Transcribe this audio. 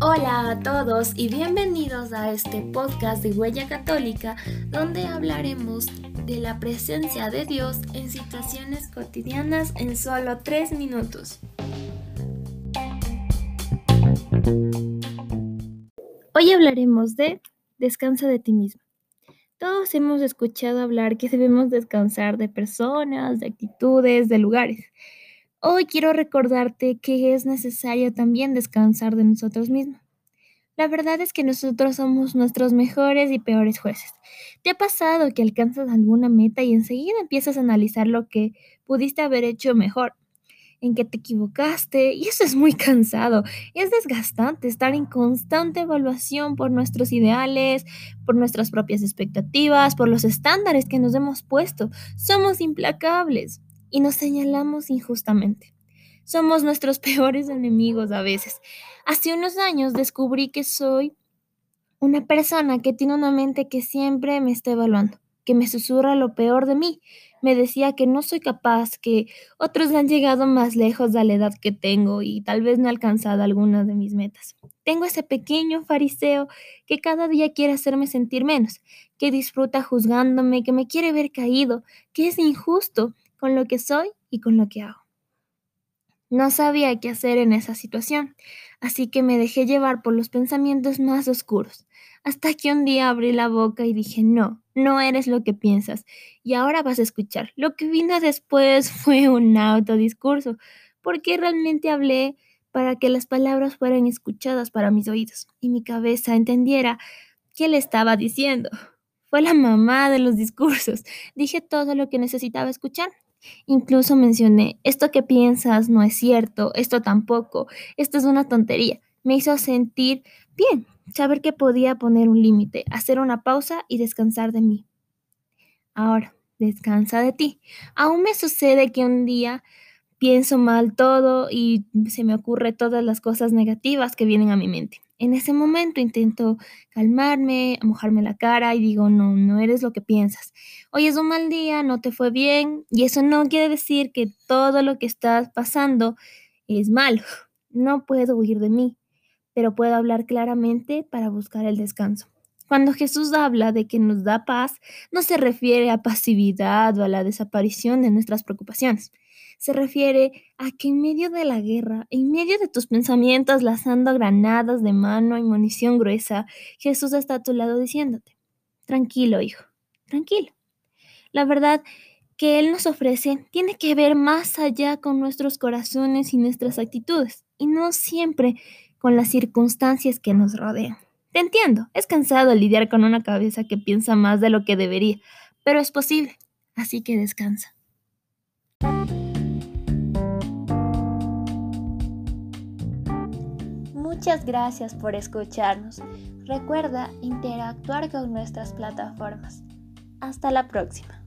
Hola a todos y bienvenidos a este podcast de Huella Católica donde hablaremos de la presencia de Dios en situaciones cotidianas en solo tres minutos. Hoy hablaremos de descansa de ti mismo. Todos hemos escuchado hablar que debemos descansar de personas, de actitudes, de lugares. Hoy quiero recordarte que es necesario también descansar de nosotros mismos. La verdad es que nosotros somos nuestros mejores y peores jueces. ¿Te ha pasado que alcanzas alguna meta y enseguida empiezas a analizar lo que pudiste haber hecho mejor? en que te equivocaste y eso es muy cansado. Es desgastante estar en constante evaluación por nuestros ideales, por nuestras propias expectativas, por los estándares que nos hemos puesto. Somos implacables y nos señalamos injustamente. Somos nuestros peores enemigos a veces. Hace unos años descubrí que soy una persona que tiene una mente que siempre me está evaluando que me susurra lo peor de mí. Me decía que no soy capaz, que otros han llegado más lejos de la edad que tengo y tal vez no he alcanzado algunas de mis metas. Tengo ese pequeño fariseo que cada día quiere hacerme sentir menos, que disfruta juzgándome, que me quiere ver caído, que es injusto con lo que soy y con lo que hago. No sabía qué hacer en esa situación, así que me dejé llevar por los pensamientos más oscuros, hasta que un día abrí la boca y dije, no, no eres lo que piensas, y ahora vas a escuchar. Lo que vino después fue un autodiscurso, porque realmente hablé para que las palabras fueran escuchadas para mis oídos y mi cabeza entendiera qué le estaba diciendo. Fue la mamá de los discursos. Dije todo lo que necesitaba escuchar. Incluso mencioné, esto que piensas no es cierto, esto tampoco, esto es una tontería. Me hizo sentir bien, saber que podía poner un límite, hacer una pausa y descansar de mí. Ahora, descansa de ti. Aún me sucede que un día pienso mal todo y se me ocurre todas las cosas negativas que vienen a mi mente. En ese momento intento calmarme, mojarme la cara y digo, no, no eres lo que piensas. Hoy es un mal día, no te fue bien y eso no quiere decir que todo lo que estás pasando es malo. No puedo huir de mí, pero puedo hablar claramente para buscar el descanso. Cuando Jesús habla de que nos da paz, no se refiere a pasividad o a la desaparición de nuestras preocupaciones. Se refiere a que en medio de la guerra, en medio de tus pensamientos lanzando granadas de mano y munición gruesa, Jesús está a tu lado diciéndote, tranquilo hijo, tranquilo. La verdad que Él nos ofrece tiene que ver más allá con nuestros corazones y nuestras actitudes, y no siempre con las circunstancias que nos rodean. Te entiendo, es cansado lidiar con una cabeza que piensa más de lo que debería, pero es posible, así que descansa. Muchas gracias por escucharnos. Recuerda interactuar con nuestras plataformas. Hasta la próxima.